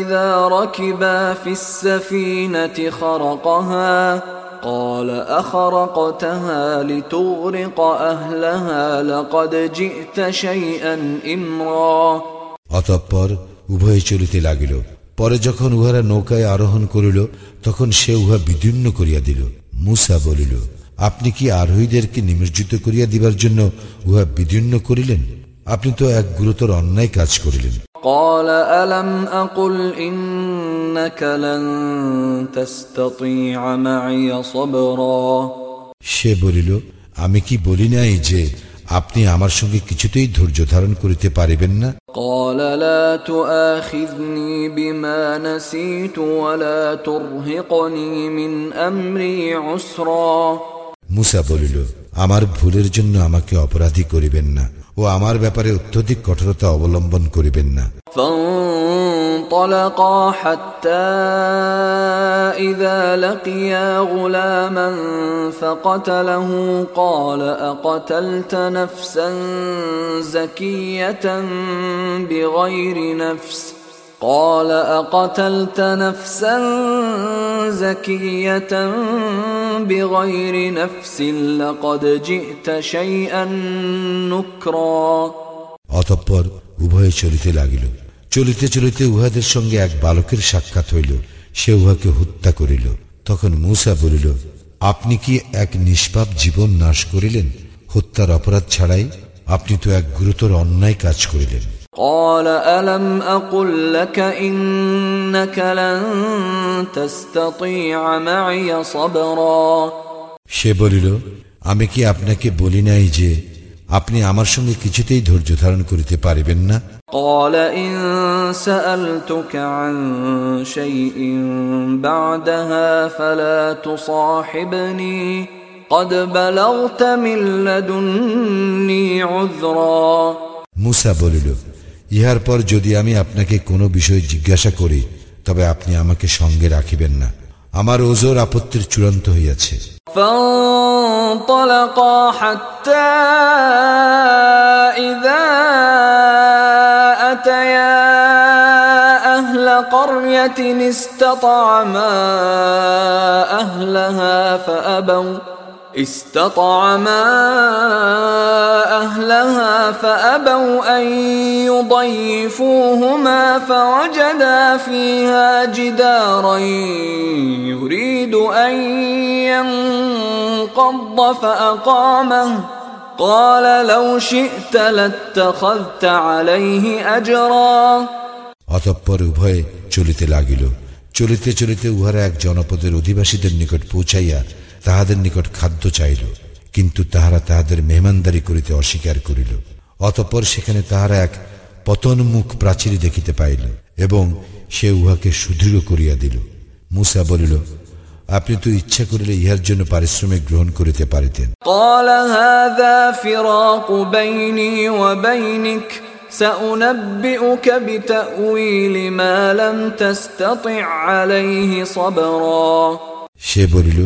إذا ركبا في السفينة خرقها قال أخرقتها لتغرق أهلها لقد جئت شيئا إمرا অতঃপর উভয়ে চলিতে লাগিল পরে যখন উহারা নৌকায় আরোহণ করিল তখন সে উহা বিদীর্ণ করিয়া দিল মুসা বলিল আপনি কি আরোহীদেরকে নিমজ্জিত করিয়া দিবার জন্য উহা বিদীর্ণ করিলেন আপনি তো এক গুরুতর অন্যায় কাজ করিলেন قال ألم أقل إنك لن تستطيع معي صبرا সে বলিল আমি কি বলি নাই যে আপনি আমার সঙ্গে কিছুতেই ধৈর্য ধারণ করিতে পারিবেন না قال لا تؤاخذني بما نسيت ولا ترهقني من أمري عسرا মুসা বলিল আমার ভুলের জন্য আমাকে অপরাধী করিবেন না ও আমার ব্যাপারে অত্যধিক কঠোরতা অবলম্বন করিবেন না فانطلقا حتى إذا لقيا غلاما فقتله قال أقتلت نفسا زكية بغير نفس قال أقتلت نفسا زكية بغير نفس لقد جئت شيئا نكرا অতঃপর উভয়ে চলিতে লাগিল চলিতে চলিতে উহাদের সঙ্গে এক বালকের সাক্ষাৎ হইল সে উহাকে হত্যা করিল তখন মূসা বলিল আপনি কি এক নিষ্পাপ জীবন নাশ করিলেন হত্যার অপরাধ ছাড়াই আপনি তো এক গুরুতর অন্যায় কাজ করিলেন قال ألم أقل لك إنك لن تستطيع معي صبرا সে বলিল আমি কি আপনাকে বলি নাই যে আপনি আমার সঙ্গে কিছুতেই ধৈর্য ধারণ করিতে পারিবেন না قال إن سألتك عن شيء بعدها فلا تصاحبني قد بلغت من لدني عذرا মুসা বলিল ইহার পর যদি আমি আপনাকে কোনো বিষয় জিজ্ঞাসা করি তবে আপনি আমাকে সঙ্গে রাখিবেন না আমার ওজোর আপত্তির চূড়ান্ত হইয়াছে فانطلقا حتى إذا أتيا أهل قرية استطعما أهلها فأبوا استطعما أهلها فأبوا أن يضيفوهما فوجدا فيها جدارا يريد أن ينقض فأقامه قال لو شئت لاتخذت عليه أجرا অতঃপর উভয়ে চলিতে লাগিল চলিতে চলিতে উহারা এক জনপদের অধিবাসীদের নিকট পৌঁছাইয়া তাহাদের নিকট খাদ্য চাইল কিন্তু তাহারা তাহাদের মেহমানদারি করিতে অস্বীকার করিল অতঃপর সেখানে তাহারা এক পতনমুখ প্রাচীর দেখিতে পাইল এবং সে উহাকে সুদৃঢ় করিয়া দিল মুসা বলিল আপনি তো ইচ্ছা করিলে ইহার জন্য পারিশ্রমিক গ্রহণ করিতে পারিতেন قال هذا فراق بيني وبينك سأنبئك بتأويل ما لم تستطع عليه صبرا সে বলিল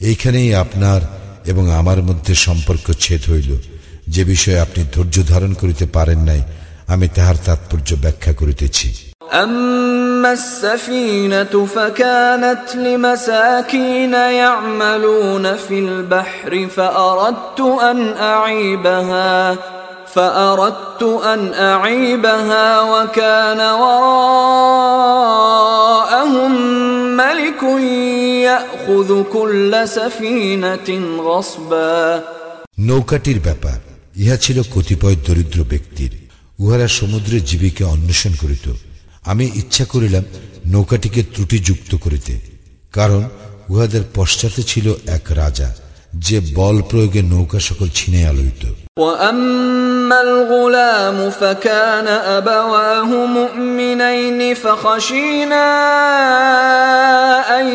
এইখানেই আপনার এবং আমার মধ্যে সম্পর্ক ছেদ হইল যে বিষয়ে আপনি ধৈর্য ধারণ করিতে পারেন নাই আমি তাহার তাৎপর্য ব্যাখ্যা করিতেছি أما السفينة فكانت لمساكين يعملون في البحر فأردت أن أعيبها فأردت أن أعيبها وكان وراءهم ملك يأخذ كل سفينة غصبا নৌকাটির ব্যাপার ইহা ছিল কতিপয় দরিদ্র ব্যক্তির উহারা সমুদ্রে জীবিকা অন্বেষণ করিত আমি ইচ্ছা করিলাম নৌকাটিকে ত্রুটিযুক্ত করিতে কারণ উহাদের পশ্চাতে ছিল এক রাজা যে বল প্রয়োগে নৌকা সকল ছিনাইয়া লইত وأما الغلام فكان أبواه مؤمنين فخشينا أن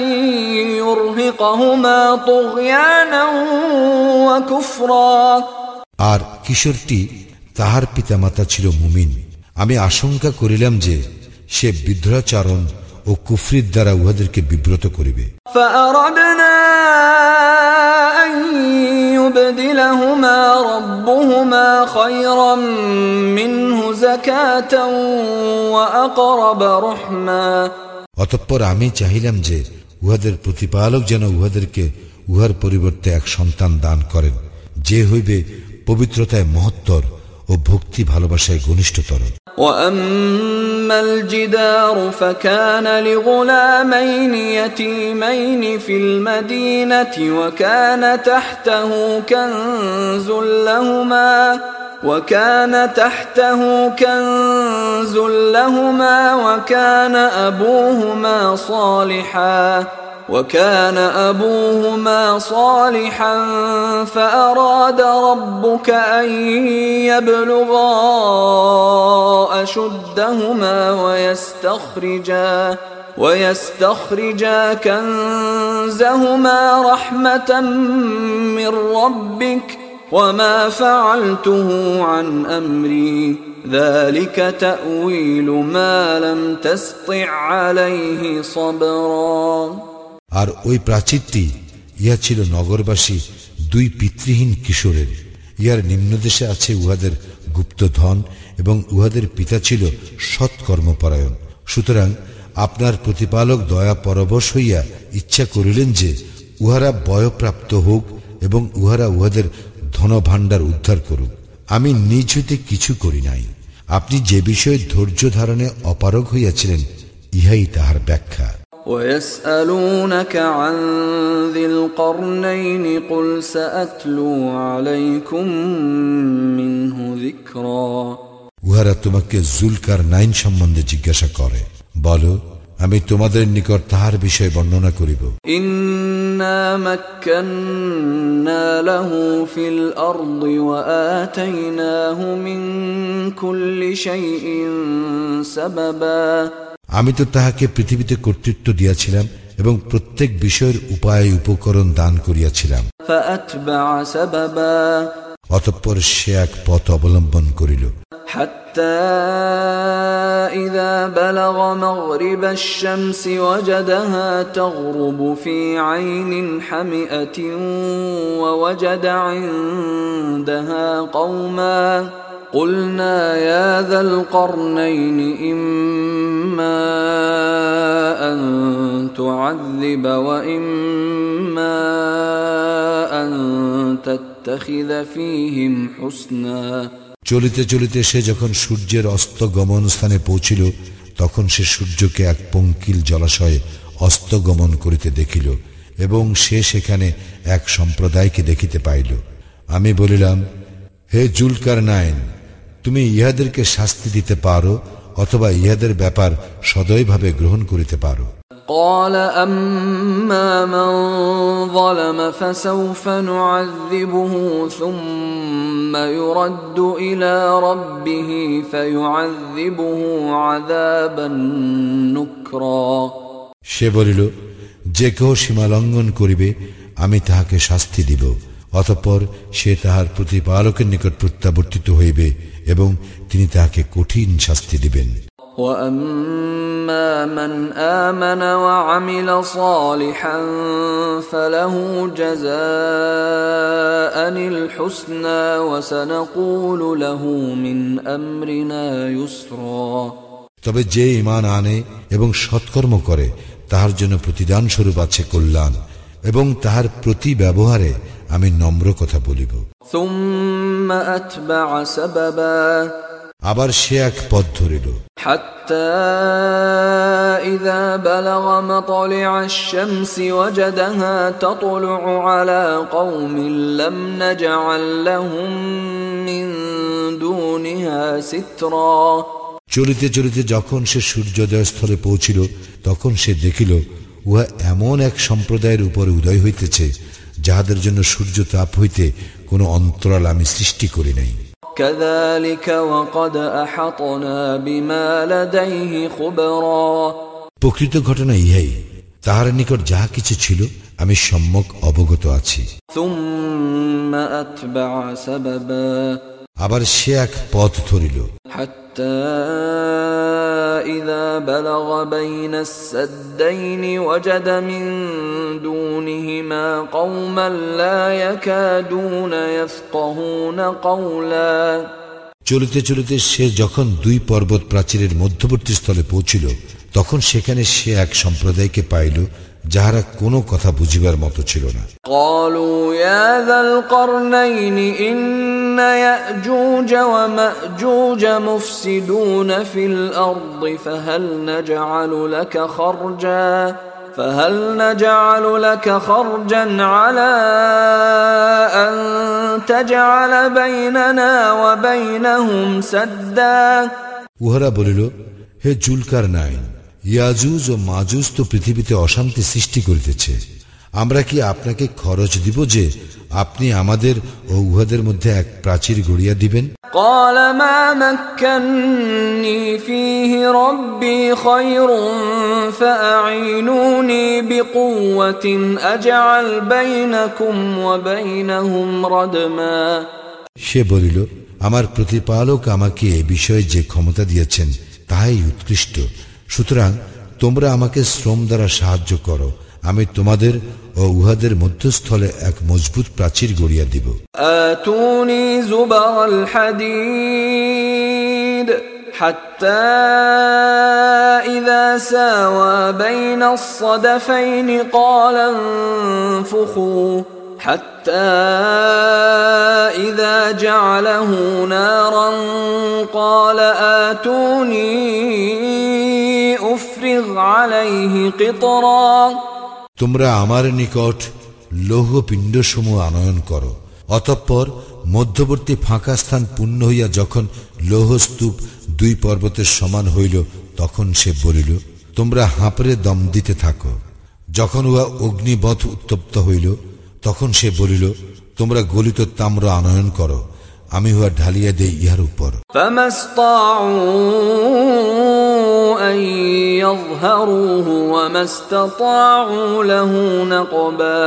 يرهقهما طغيانا وكفرا আর কিশোরটি তাহার পিতামাতা ছিল মুমিন আমি আশঙ্কা করিলাম যে সে বিদ্রাচারণ ও কুফরির দ্বারা উহাদেরকে বিব্রত করিবে فأردنا أن يبدلهما ربهما خيرا منه زكاة وأقرب رحما অতঃপর আমি চাহিলাম যে উহাদের প্রতিপালক যেন উহাদেরকে উহার পরিবর্তে এক সন্তান দান করেন যে হইবে পবিত্রতায় মহত্তর ও ভক্তি ভালোবাসায় ঘনিষ্ঠতর وأما الجدار فكان لغلامين يتيمين في المدينة وكان تحته كنز لهما وكان تحته كنز لهما وكان أبوهما صالحا وكان أبوهما صالحا فأراد ربك أن يبلغا أشدهما ويستخرجا ويستخرجا كنزهما رحمة من ربك وما فعلته عن أمري. ذلك تأويل ما لم تسطع عليه صبرا. আর ওই প্রাচীরটি, ইহা ছিল নগরবাসী দুই পিতৃহীন কিশোরের। ইহার নিম্নদেশে আছে উহাদের গুপ্তধন এবং উহাদের পিতা ছিল সৎকর্মপরায়ণ। সুতরাং আপনার প্রতিপালক দয়া পরবশ হইয়া ইচ্ছা করিলেন যে উহারা বয়প্রাপ্ত হোক এবং উহারা উহাদের ধনভাণ্ডার উদ্ধার করুক। আমি নিজ হইতে কিছু করি নাই। আপনি যে বিষয়ে ধৈর্য ধারণে অপারগ হইয়াছিলেন, ইহাই তাহার ব্যাখ্যা। ويسألونك عن ذي القرنين قل سأتلو عليكم منه ذكرا উহারা তোমাকে জুলকার নাইন সম্বন্ধে জিজ্ঞাসা করে বলো আমি তোমাদের নিকট তাহার বিষয়ে বর্ণনা করিব إنا مكنا له في الأرض وآتيناه من كل شيء سببا আমি তো তাহাকে পৃথিবীতে কর্তৃত্ব দিয়াছিলাম এবং প্রত্যেক বিষয়ের উপায় উপকরণ দান করিয়াছিলাম فأتبع سببا অতঃপর সে এক পথ অবলম্বন করিল حتى إذا بلغ مغرب الشمس وجدها تغرب في عين حمئة ووجد عندها قوما قلنا يا ذا القرنين إما أن تعذب وإما أن تتخذ فيهم حسنا চলিতে চলিতে সে যখন সূর্যের অস্ত গমন স্থানে পৌঁছিল তখন সে সূর্যকে এক পঙ্কিল জলাশয়ে অস্ত গমন করিতে দেখিল এবং সে সেখানে এক সম্প্রদায়কে দেখিতে পাইল আমি বলিলাম হে জুলকার নাইন তুমি ইহাদেরকে শাস্তি দিতে পারো অথবা ইহাদের ব্যাপার সদয়ভাবে গ্রহণ করিতে পারো قال أما من ظلم فسوف نعذبه ثم يرد إلى ربه فيعذبه عذابا نكرا সে বলিল যে কেহ সীমা লঙ্ঘন করিবে আমি তাহাকে শাস্তি দিব অতঃপর সে তাহার প্রতিপালকের নিকট প্রত্যাবর্তিত হইবে এবং তিনি তাহাকে কঠিন শাস্তি দিবেন واما من امن وعمل صالحا فله جزاء الحسنى وسنقول له من امرنا يسرا তবে যে ইমান আনে এবং সৎকর্ম করে তাহার জন্য প্রতিদান স্বরূপ আছে কল্যাণ এবং তাহার প্রতি ব্যবহারে আমি নম্র কথা বলিব ثم اتبع سببا আবার সে এক পথ ধরিল حتى إذا بلغ مطلع الشمس وجدها تطلع على قوم لم نجعل لهم من دونها سترا চলিতে চলিতে যখন সে সূর্যোদয় স্থলে পৌঁছিল তখন সে দেখিল উহা এমন এক সম্প্রদায়ের উপরে উদয় হইতেছে যাহাদের জন্য সূর্য তাপ হইতে কোনো অন্তরাল আমি সৃষ্টি করি নাই। প্রকৃত ঘটনা ইহাই তাহার নিকট যাহা কিছু ছিল আমি সম্যক অবগত আছি। আবার সে এক পথ ধরিল। إذا بلغ بين السدين وجد من دونهما قوما لا يكادون يفقهون قولا চলিতে চলিতে সে যখন দুই পর্বত প্রাচীরের মধ্যবর্তী স্থলে পৌঁছিল তখন সেখানে সে এক সম্প্রদায়কে পাইল যাহারা কোনো কথা বুঝিবার মতো ছিল না قالوا يا ذا القرنين إن يأجوج ومأجوج مفسدون في الأرض فهل نجعل لك خرجا فهل نجعل لك خرجا على أن تجعل بيننا وبينهم سدا উহারা বলিল হে জুলকার নাইন ইয়াজুজ ও মাজুজ তো পৃথিবীতে অশান্তি সৃষ্টি করিতেছে আমরা কি আপনাকে খরচ দিব যে আপনি আমাদের ও উহাদের মধ্যে এক প্রাচীর গড়িয়া দিবেন قال ما مكني فيه ربي خير فأعينوني بقوة أجعل بينكم وبينهم ردما সে বলিল আমার প্রতিপালক আমাকে এ বিষয়ে যে ক্ষমতা দিয়েছেন তাহাই উৎকৃষ্ট সুতরাং তোমরা আমাকে শ্রম দ্বারা সাহায্য করো আমি তোমাদের ও উহাদের মধ্যস্থলে এক মজবুত প্রাচীর গড়িয়া দিব آتوني زبر الحديد حتى إذا ساوى بين الصدفين قال انفخوا حتى إذا جعله نارا قال آتوني أفرغ عليه قطرا তোমরা আমার নিকট লৌহ পিণ্ডসমূহ আনয়ন করো অতঃপর মধ্যবর্তী ফাঁকা স্থান পূর্ণ হইয়া যখন লৌহ স্তূপ দুই পর্বতের সমান হইল তখন সে বলিল তোমরা হাঁপড়ে দম দিতে থাকো যখন উহা অগ্নিবধ উত্তপ্ত হইল তখন সে বলিল তোমরা গলিত তাম্র আনয়ন করো আমি উহা ঢালিয়া দেই ইহার উপর فما استطاعوا أن يظهروه وما استطاعوا له نقبا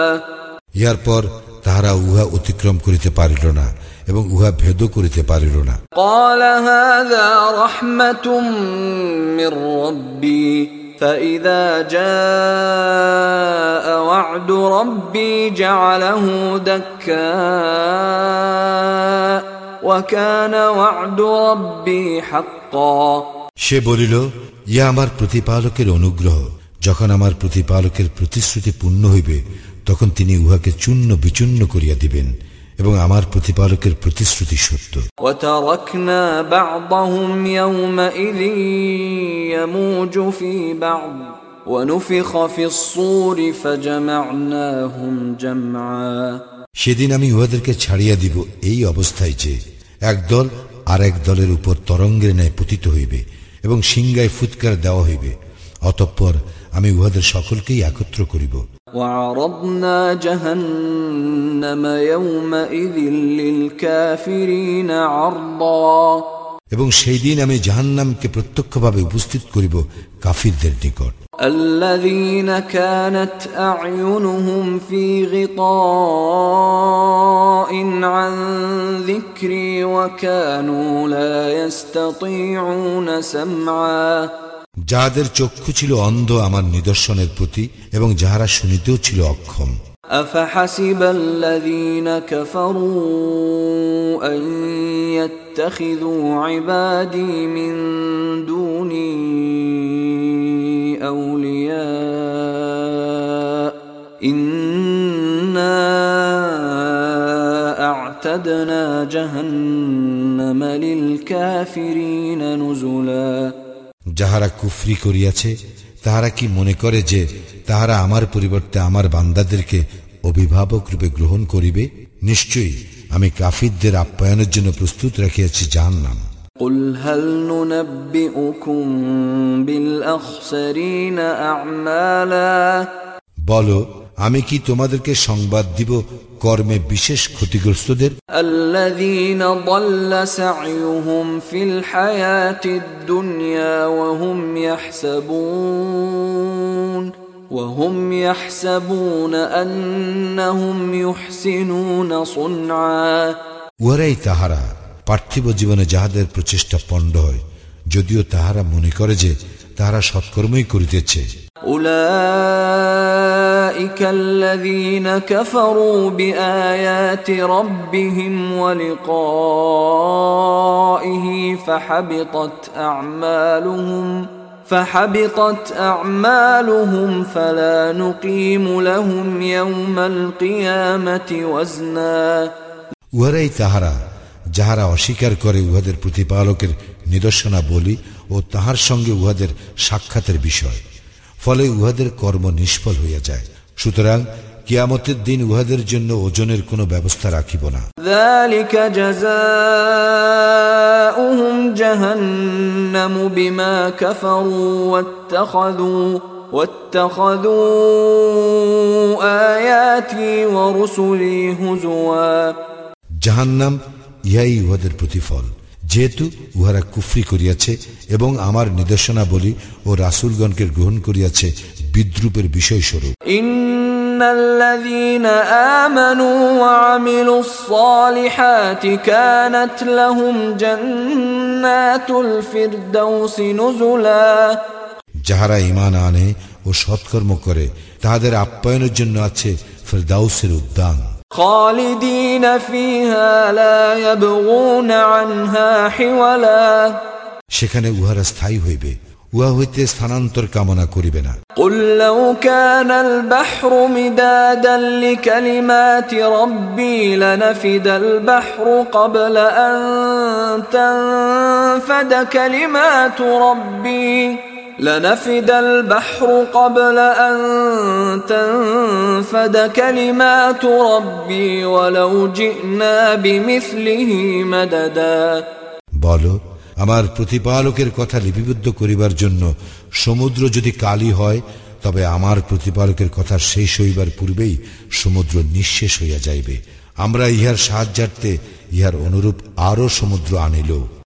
ইহার পর তাহারা উহা অতিক্রম করিতে পারিল না এবং উহা ভেদ করিতে পারিল না قال هذا رحمة من ربي فإذا جاء وعد ربي جعله دكاء وكان وعد ربي حقا সে বলিল ইয়া আমার প্রতিপালকের অনুগ্রহ যখন আমার প্রতিপালকের প্রতিশ্রুতি পূর্ণ হইবে তখন তিনি উহাকে চূর্ণ বিচূর্ণ করিয়া দিবেন এবং আমার প্রতিপালকের প্রতিশ্রুতি সত্য وتركنا بعضهم يومئذ يموج في بعض ونفخ في الصور فجمعناهم جمعا সেদিন আমি উহাদেরকে ছাড়িয়া দিব এই অবস্থায় যে একদল আর এক দলের উপর তরঙ্গের ন্যায় পতিত হইবে এবং সিংগায় ফুৎকার দেওয়া হইবে অতঃপর আমি উহাদের সকলকেই একত্র করিব وعرضنا جهنم يومئذ للكافرين عرضا এবং সেই দিন আমি জাহান্নামকে প্রত্যক্ষভাবে উপস্থিত করিব কাফিরদের নিকট الذين كانت أعينهم في غطاء عن ذكري وكانوا لا يستطيعون سمعا যাহাদের চক্ষু ছিল অন্ধ আমার নিদর্শনের প্রতি এবং যাহারা শুনিতেও ছিল অক্ষম أفحسب الذين كفروا أن يتخذوا عبادي من دوني أولياء إنا أعتدنا جهنم للكافرين نزلاً যাহারা কুফরি করিয়াছে তাহারা কি মনে করে যে তাহারা আমার পরিবর্তে আমার বান্দাদেরকে অভিভাবক রূপে গ্রহণ করিবে নিশ্চয়ই আমি কাফিরদের আপ্যায়নের জন্য প্রস্তুত রাখিয়াছি জাহান্নাম قل هل ننبئكم بالأخسرين أعمالا বলো আমি কি তোমাদেরকে সংবাদ দিব কর্মে বিশেষ ক্ষতিগ্রস্তদের উহারাই তাহারা পার্থিব জীবনে যাহাদের প্রচেষ্টা পণ্ড হয় যদিও তাহারা মনে করে যে তাহারা সৎকর্মই করিতেছে। أولئك الذين كفروا بآيات ربهم ولقائه فحبطت أعمالهم فحبطت أعمالهم فلا نقيم لهم يوم القيامة وزنا উহারাই তাহারা যাহারা অস্বীকার করে উহাদের প্রতিপালকের নিদর্শনা বলি ও তাহার সঙ্গে উহাদের সাক্ষাতের বিষয় ফলে উহাদের কর্ম নিষ্ফল হইয়া যায়। সুতরাং কিয়ামতের দিন উহাদের জন্য ওজনের কোনো ব্যবস্থা রাখিব না। জাহান্নাম বিমা জাহান্নাম ইহাই উহাদের প্রতিফল। যেহেতু উহারা কুফরি করিয়াছে এবং আমার নির্দেশনাবলী ও রাসুলগণকে গ্রহণ করিয়াছে বিদ্রুপের বিষয়স্বরূপ إن الذين آمنوا وعملوا الصالحات كانت لهم جنات الفردوس نزلا যাহারা ইমান আনে ও সৎকর্ম করে তাহাদের আপ্যায়নের জন্য আছে ফেরদাউসের উদ্যান خالدين فيها لا يبغون عنها حولا সেখানে উহারা স্থায়ী হইবে উহা হইতে স্থানান্তর কামনা করিবে না قل لو كان البحر مدادا لكلمات ربي لنفد البحر قبل أن تنفد كلمات ربي لنفد البحر قبل أن تنفد كلمات ربي ولو جئنا بمثله مددا বলো আমার প্রতিপালকের কথা লিপিবদ্ধ করিবার জন্য সমুদ্র যদি কালি হয় তবে আমার প্রতিপালকের কথা শেষ হইবার পূর্বেই সমুদ্র নিঃশেষ হইয়া যাইবে আমরা ইহার সাহায্যার্থে ইহার অনুরূপ আরো সমুদ্র আনিল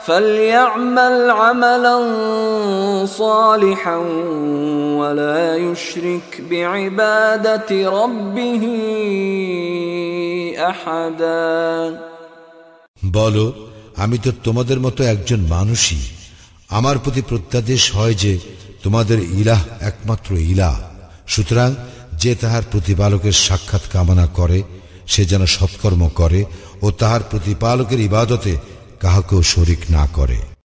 فليعمل عملا صالحا ولا يشرك بعبادة ربه أحدا বলো আমি তো তোমাদের মতো একজন মানুষই আমার প্রতি প্রত্যাদেশ হয় যে তোমাদের ইলাহ একমাত্র ইলাহ সুতরাং যে তাহার প্রতিপালকের সাক্ষাৎ কামনা করে সে যেন সৎকর্ম করে ও তাহার প্রতিপালকের ইবাদতে কাহাকেও শরিক না করে।